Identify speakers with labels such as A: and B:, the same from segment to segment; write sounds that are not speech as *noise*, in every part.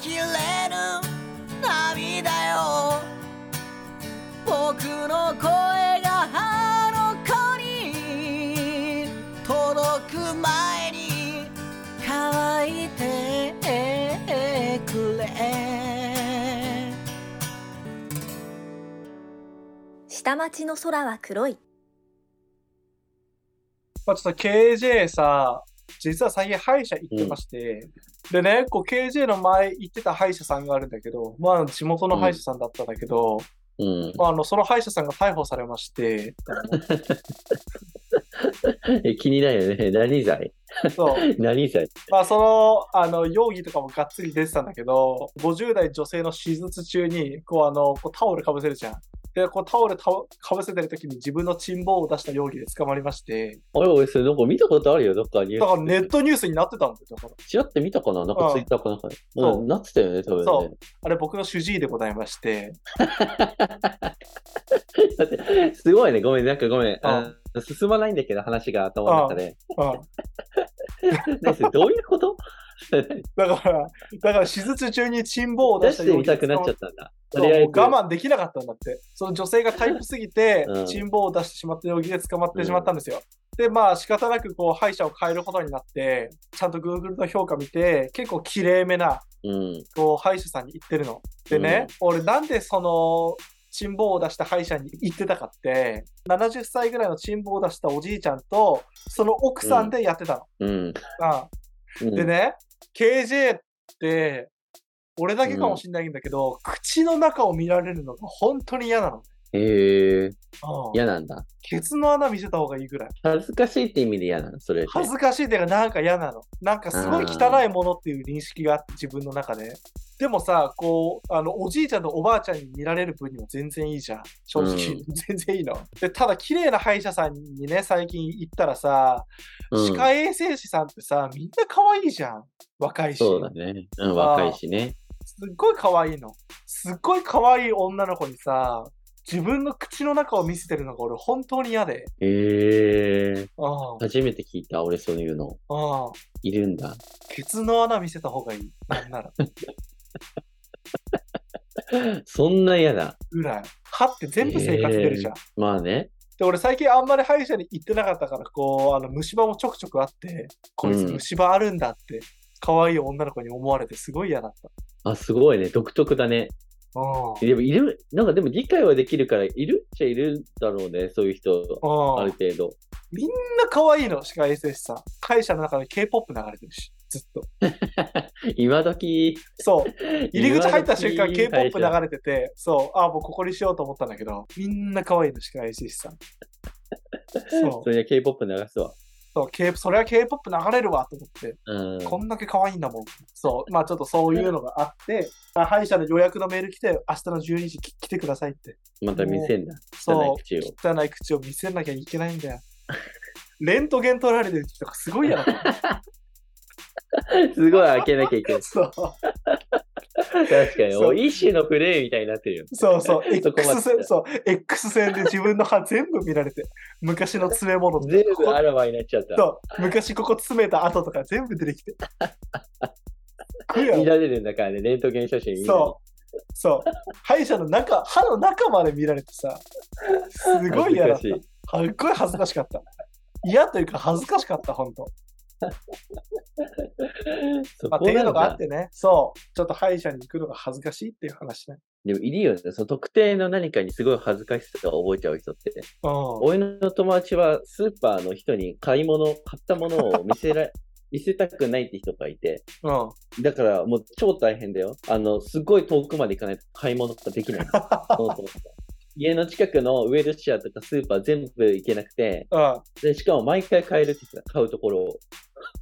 A: きれぬ涙よ。僕の声があの子に届く前に乾いてくれ。
B: 下町の空は黒い。
C: まあ、ちょっと KJ さ、実は最近歯医者行ってまして、でね、こう KJ の前行ってた歯医者さんがあるんだけど、まあ地元の歯医者さんだったんだけど、
D: うん。
C: まあ、あのその歯医者さんが逮捕されまして、*laughs*
D: え気になるよね。何罪？
C: そう、*laughs*
D: 何罪？
C: まあその、あの、容疑とかもがっつり出てたんだけど、50代女性の手術中に、こうあの、こうタオルかぶせるじゃん。で、こうタオルたかぶせてる時に自分のチンボを出した容疑で捕まりまして、
D: あれ、俺、それなんか見たことあるよ、どっかに。
C: だからネットニュースになってたんだよ。だから
D: ちらって見たかななん
C: うん
D: かツイッターかなんか
C: う
D: うん、なってたよね、多分ね。
C: そうあれ僕の主治医でございまして、
D: だって、すごいね、ごめん、なんかごめん。あ進まないんだけど、話が頭の中で。
C: うん。*laughs*
D: ね、それどういうこと？*laughs*
C: だから、だから手術中にチンボを出
D: 出してみたくなっちゃったんだ。とりあえず
C: 我慢できなかったんだって。その女性がタイプすぎて
D: うん、
C: チンボを出してしまった容疑で捕まってしまったんですよ。で、まあ仕方なくこう歯医者を変えることになって、ちゃんと Google の評価見て、結構綺麗めな
D: うん。
C: こう歯医者さんに行ってるの。でね、俺なんでその、チンボを出した歯医者に行ってたかって、70歳ぐらいのチンボを出したおじいちゃんと、その奥さんでやってたの。
D: うん。
C: あ
D: うん
C: でね、KJ って、俺だけかもしんないんだけど、口の中を見られるのが本当に嫌なの。
D: へえ、
C: うん
D: 嫌なんだ。
C: ケツの穴見せた方がいいぐらい。
D: 恥ずかしいって意味で嫌なの、それ。
C: 恥ずかしいっていうか、なんか嫌なの。なんかすごい汚いものっていう認識があって、自分の中で。でもさ、こう、あの、おじいちゃんとおばあちゃんに見られる分には全然いいじゃん。正直。
D: うん *laughs*
C: 全然いいの。で、ただ、綺麗な歯医者さんにね、最近行ったらさ、
D: うん
C: 歯科衛生士さんってさ、みんな可愛いじゃん。若いし。
D: そうだね。うん、若いしね。
C: すっごい可愛いの。すっごい可愛い女の子にさ、自分の口の中を見せてるのが俺本当に嫌で。
D: へえ、
C: あ
D: 初めて聞いた、俺そういうの。
C: あ、ああ、
D: いるんだ。
C: ケツの穴見せた方がいい。なんなら。*laughs* *laughs*
D: そんな嫌だ。
C: ぐらい。歯って全部生活出るじゃん。
D: まあね。
C: で、俺最近あんまり歯医者に行ってなかったから、こう、あの、虫歯もちょくちょくあって、こいつ
D: うん
C: 虫歯あるんだって、可愛い女の子に思われてすごい嫌だっ
D: あ、すごいね。独特だね。でも、いる、なんかでも理解はできるから、いる？っちゃいるだろうね。そういう人、あ
C: うん
D: る程度。
C: みんな可愛いの、歯科衛生士さん。歯医者の中で K-POP 流れてるし、ずっと。*laughs*
D: 今時、
C: そう。*laughs* 入り口入った瞬間 K-POP 流れてて、そう、あ、もうここにしようと思ったんだけど、みんな可愛いの、歯科衛生士さん。*laughs* そう
D: そ。れは K-POP 流すわ。
C: そう K、それは K-POP 流れるわと思って、
D: うん。
C: こんだけ可愛いんだもん。そう。まあちょっとそういうのがあって、あ歯医者の予約のメール来て、明日の12時き来てくださいって。
D: また見せんだ。
C: そう
D: 汚い口を。
C: 汚い口を見せなきゃいけないんだよ。*laughs* レントゲン取られてる時とかすごいやろ。*laughs*
D: すごい開けなきゃいけない。*laughs*
C: そう。*laughs*
D: 確かに。
C: そう
D: お一種のプレイみたいになってるよ。
C: そうそう。*laughs* X
D: で
C: 線、そう。X 線で自分の歯全部見られて、昔の詰め物
D: 全部あらわになっちゃった。
C: そう。昔ここ詰めた跡とか全部出てきて。
D: 見られるんだからね、レントゲン写真
C: そう。そう。歯医者の中、歯の中まで見られてさ、すごい嫌だった。すっごい恥ずかしかった。嫌というか恥ずかしかった、ほ *laughs* んと。まあ、っていう。のがあってね、そう。ちょっと歯医者に行くのが恥ずかしいっていう話ね。
D: でもいるよね。その特定の何かにすごい恥ずかしさを覚えちゃう人って。
C: うん。
D: 俺の友達はスーパーの人に買い物、買ったものを見せら、*laughs* 見せたくないって人がいて。
C: うん。
D: だからもう超大変だよ。あの、すごい遠くまで行かないと買い物とかできない。*laughs* 家の近くのウェルシアとかスーパー全部行けなくて、
C: うん。
D: でしかも毎回買えるって言ってた、買うところを。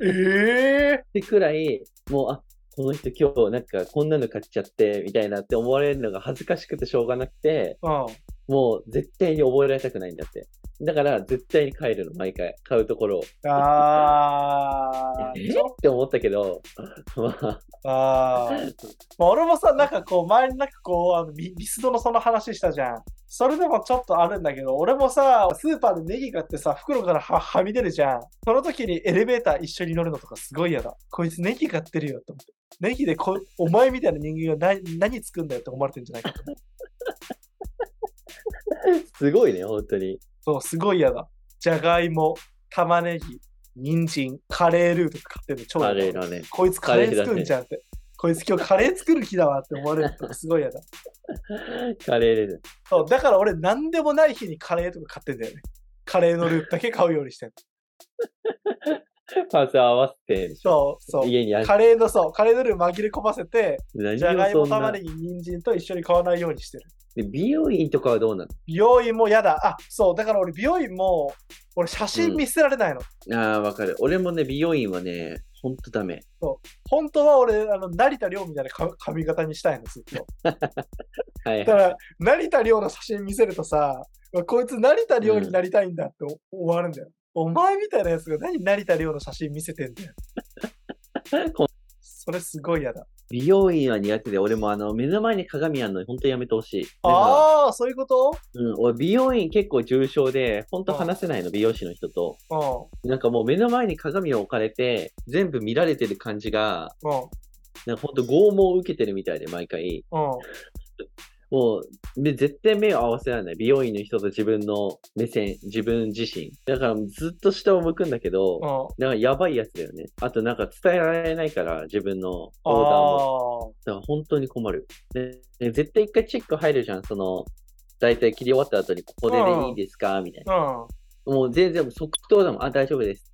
C: ええ
D: ってくらい、もう、あ、この人今日なんかこんなの買っちゃって、みたいなって思われるのが恥ずかしくてしょうがなくて、
C: うん。
D: もう絶対に覚えられたくないんだって。だから絶対に買えるの、毎回。買うところを。
C: あ
D: え？
C: ー。
D: って思ったけど、*laughs* まあ、
C: あー。まあ、俺もさ、なんかこう、前になんかこう、あのミミスドのその話したじゃん。それでもちょっとあるんだけど、俺もさ、スーパーでネギ買ってさ、袋からははみ出るじゃん。その時にエレベーター一緒に乗るのとかすごい嫌だ。こいつネギ買ってるよと思って。ネギでこお前みたいな人間が何何作るんだよって思われてるんじゃないかと。*laughs*
D: すごいね、本当に。
C: そう、すごい嫌だ。じゃがいも、玉ねぎ、人参、カレールーとか買ってるの超
D: カ
C: 嫌だ
D: レーだね。
C: こいつカレー作るんじゃんって。こいつ今日カレー作る気だわって思われるとすごい嫌だ。*laughs*
D: カレーです。
C: そう、だから俺何でもない日にカレーとか買ってんだよね。カレーのルーだけ買うようにしてる。
D: パーツ合わせて、
C: そう、そう。
D: 家にある。
C: カレーのそう、カレーのルー紛れ込ませて、
D: 何
C: じゃがいも、玉ねぎ、人参と一緒に買わないようにしてる。
D: で美容院とかはどうな
C: 美容院も嫌だ。あ、そう、だから俺美容院も、俺写真見せられないの。
D: のああ、わかる。俺もね、美容院はね、ほんとダメ。
C: 本当は俺、あの、成田凌みたいなか髪型にしたいの、ずっと。*laughs*
D: はい
C: だから、成田凌の写真見せるとさ、こいつ成田凌になりたいんだって思われるんだよ。お前みたいなやつが何成田凌の写真見せてんだよ *laughs*
D: こ。
C: それすごい嫌だ。
D: 美容院は苦手で、俺もあの、目の前に鏡あるのほんとやめてほしい。
C: ああ、そういうこと？
D: うん、俺美容院結構重症で、ほんと話せないの、美容師の人と。
C: うん。
D: なんかもう目の前に鏡を置かれて、全部見られてる感じが、
C: うん。
D: なんかほんと拷問を受けてるみたいで、毎回。
C: うん。
D: もう、で絶対目を合わせられない。美容院の人と自分の目線、自分自身。だからずっと下を向くんだけど、
C: うん。
D: なんかやばいやつだよね。あとなんか伝えられないから、自分のオーダーも。
C: あ
D: だから本当に困る。でで絶対一回チェック入るじゃん。その、大体切り終わった後にここででいいですか？みたいな。もう全然即答だもん。あ、大丈夫です。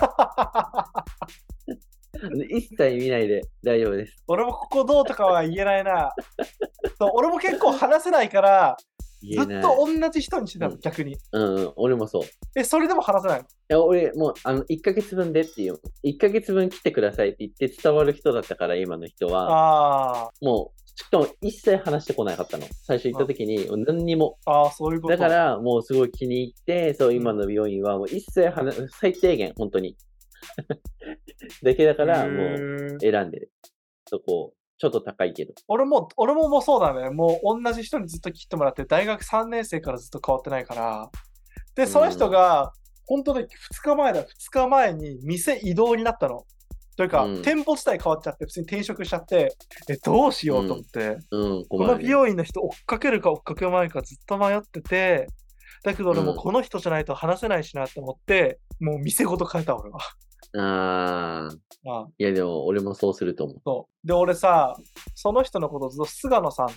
D: *laughs* *laughs* 一切見ないで大丈夫です。
C: 俺もここどうとかは言えないな。そう俺も結構話せないから、ずっ。と同じ人にしてたの、
D: うん
C: 逆に。
D: うん、うん、俺もそう。い
C: え、それでも話せないの？
D: や、俺、もう、あの、1ヶ月分でっていう。1ヶ月分来てくださいって言って伝わる人だったから、今の人は。
C: あ
D: もう、しかも一切話してこなかったの。最初行った時に、何にも。
C: あ、ああ、そういうこと。
D: だから、もうすごい気に入って、そう、今の美容院は、もう一切話、最低限、本当に。だけだから、もう、選んでる。そこ、ちょっと高いけど。
C: 俺も、俺ももうそうだね。もう同じ人にずっと切ってもらって、大学3年生からずっと変わってないから。で、その人が、本当に2日前だ、2日前に店移動になったの。というか、
D: うん
C: 店舗自体変わっちゃって、普通に転職しちゃって、え、どうしようと思って、
D: うん、
C: こ
D: 困る、ね。
C: の美容院の人追っかけるか追っかけまいかずっと迷ってて、だけど俺も
D: うん
C: この人じゃないと話せないしなって思って、もう店ごと変えた俺は。
D: あ
C: あ
D: いや、でも、俺もそうすると思う。
C: そう。で、俺さ、その人のことずっと菅野さん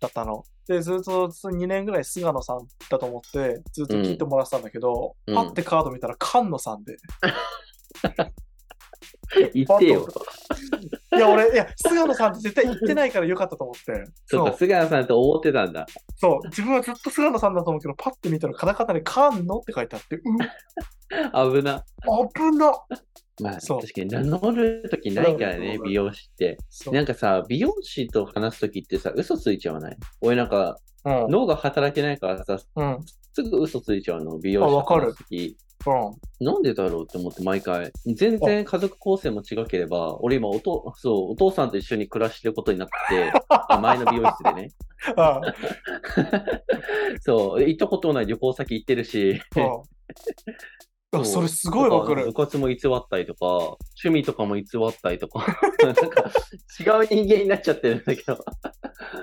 C: だったの。で、ずっと2年ぐらい菅野さんだと思って、ずっと聞いてもらってたんだけど、
D: うん
C: パッてカード見たら菅野さんで。*laughs*
D: 言ってよ。
C: いや、俺、いや、菅野さんって絶対言ってないからよかったと思って。
D: そっか、菅野さんと思ってたんだ。
C: そう。自分はずっと菅野さんだと思うけど、パッて見たらカタカナで菅野って書いてあって、う
D: 危な。
C: ん、危な。
D: まあ、
C: そう
D: 確かに名乗るときないからね
C: う、ん
D: 美容師って。なんかさ、美容師と話すときってさ、嘘ついちゃわない？俺なんか、
C: うん。
D: 脳が働いてないからさ、
C: うん。
D: すぐ嘘ついちゃうの、美容師と
C: あわかる
D: 話すとき。
C: うん。
D: なんでだろうって思って毎回。全然家族構成も違ければ、俺今おと、そう、お父さんと一緒に暮らしてることになって *laughs* 前の美容室でね。
C: あ *laughs*
D: そう、行ったことない旅行先行ってるし、
C: ああそれすごいわかる
D: 部。活も偽ったりとか、趣味とかも偽ったりとか、*laughs* なんか違う人間になっちゃってるんだけど。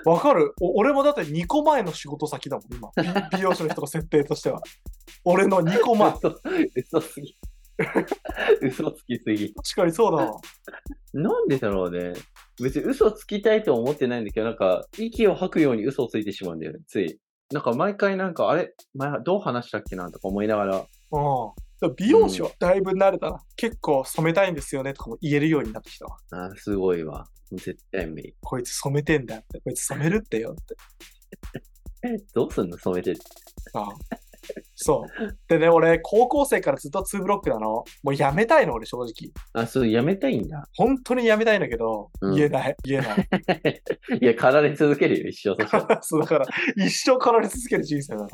C: わかるお俺もだって2個前の仕事先だもん、今。美 *laughs* 美容師の人の設定としては。俺の2個前。確 *laughs*
D: 嘘嘘すぎ。嘘つきすぎ。
C: かにそうだわ。
D: なんでだろうね。別に嘘つきたいとは思ってないんだけど、なんか、息を吐くように嘘をついてしまうんだよね、つい。なんか毎回なんか、あれ？前どう話したっけな？とか思いながら、
C: うん。美容師はだいぶ慣れたな。結構染めたいんですよねとかも言えるようになってきたわ。
D: あーすごいわ。絶対無理。
C: こいつ染めてんだって。こいつ染めるってよって。
D: え、*laughs* どうすんの？染めて。
C: ああそう。でね、俺、高校生からずっと2ブロックなの。もうやめたいの、俺、正直。
D: あ、そう、やめたいんだ。
C: 本当にやめたいんだけど、
D: うん
C: 言えない、言えない。*laughs*
D: いや、駆られ続けるよ、一生。そ *laughs*
C: うだから、一生かられ続ける人生だな。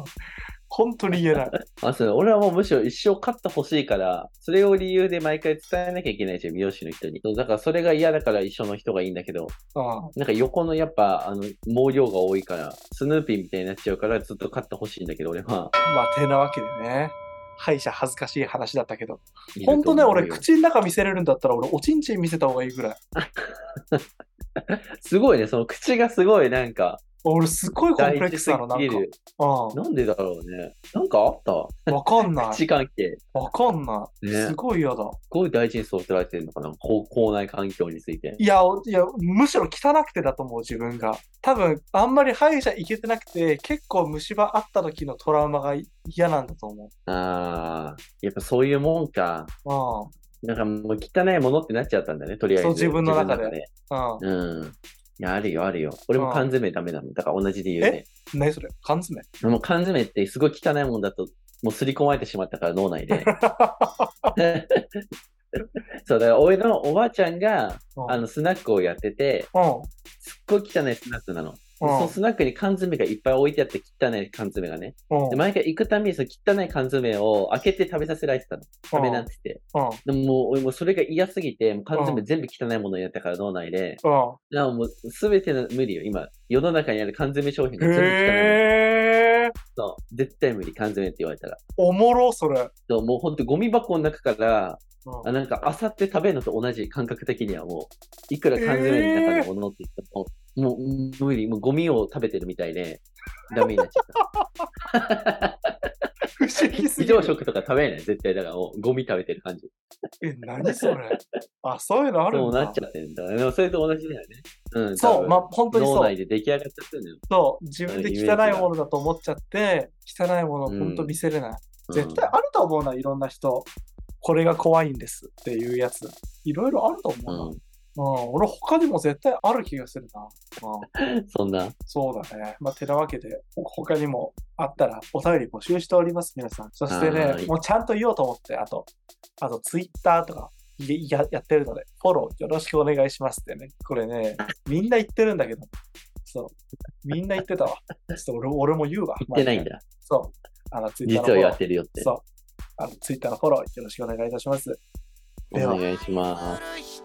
C: 本当に言えない。
D: あ、そう、俺はもうむしろ一生勝ってほしいから、それを理由で毎回伝えなきゃいけないじゃん、美容師の人に。そうだからそれが嫌だから一緒の人がいいんだけど、
C: あ
D: なんか横のやっぱ、あの、毛量が多いから、スヌーピーみたいになっちゃうからずっと勝ってほしいんだけど、俺は。
C: あまあ、てなわけでね。歯医者恥ずかしい話だったけど。
D: いる
C: ほんとね、俺、口の中見せれるんだったら、俺、おちんちん見せた方がいいぐらい。*laughs*
D: すごいね、その口がすごいなんか、
C: 俺、すっごいコンプレックスなの、なんか。う
D: なんでだろうね。なんかあった？
C: ん。わかんない。
D: 口関係。
C: わかんない。
D: ね
C: すごい嫌だ。
D: すごい大事に育てられてるのかな？口口内環境について。
C: いや、いや、むしろ汚くてだと思う、自分が。多分、あんまり歯医者行けてなくて、結構虫歯あった時のトラウマが嫌なんだと思
D: ああ、やっぱそういうもんか。
C: う。うん。
D: なんかもう汚いものってなっちゃったんだね、とりあえず。
C: そう自分の中で
D: 自
C: うん。
D: 分の中で。うん。いや、あるよ、あるよ。俺も缶詰ダメなの。だから同じ理由で。
C: 何それ？缶詰？
D: もう缶詰ってすごい汚いもんだと、もう刷り込まれてしまったから脳内で。*laughs* *laughs* そう、だから俺のおばあちゃんが、
C: うん
D: あの、スナックをやってて、
C: うん。
D: すっごい汚いスナックなの。
C: うん
D: そのスナックに缶詰がいっぱい置いてあって、汚い缶詰がね。
C: うん
D: で、毎回行くたびにその汚い缶詰を開けて食べさせられてたの。食べなってて。
C: うん。
D: でももう、それが嫌すぎて、もう缶詰全部汚いものになったから脳内で。
C: うん。
D: だからもうすべての無理よ。今、世の中にある缶詰商品が全部汚い
C: ー。
D: そう。絶対無理、缶詰って言われたら。
C: おもろ、それ。
D: そうもうほんとゴミ箱の中から、
C: うん
D: あなんか、あさって食べるのと同じ感覚的にはもう、いくら缶詰の中のものって言っても、もう無理、もうゴミを食べてるみたいで、ダメになっちゃった。*laughs* *laughs*
C: 不思議す
D: 非
C: ぎる
D: 常。食とか食べない、絶対。だからもう、ゴミ食べてる感じ。
C: え、何それ。あ、そういうのあるんだ。
D: そうなっちゃってるんだ。でもそれと同じだよね。うん。
C: そう、まあ、本当にそう。
D: 脳内で出来上がっちゃってるのよ。
C: そう、自分で汚いものだと思っちゃって、汚いものを本当見せれない。
D: うん
C: 絶対あると思うな、いろんな人。これが怖いんですっていうやつ。いろいろあると思うな。
D: うん。
C: うん、俺他にも絶対ある気がするな。うん、*laughs*
D: そんな。
C: そうだね。まあ、てなわけで、他にもあったらお便り募集しております、皆さん。そしてね、
D: はい
C: もうちゃんと言おうと思って、あと、あとツイッターとかややってるので、フォローよろしくお願いしますってね。これね、*laughs* みんな言ってるんだけど、そう。みんな言ってたわ。ちょっと俺も俺も言うわ。
D: 言ってないんだ。
C: そう。あの、ツイッターの
D: 実は
C: フォロー。
D: やってるよって。
C: そう。あの、ツイッターのフォローよろしくお願いいたします。
D: お願いします。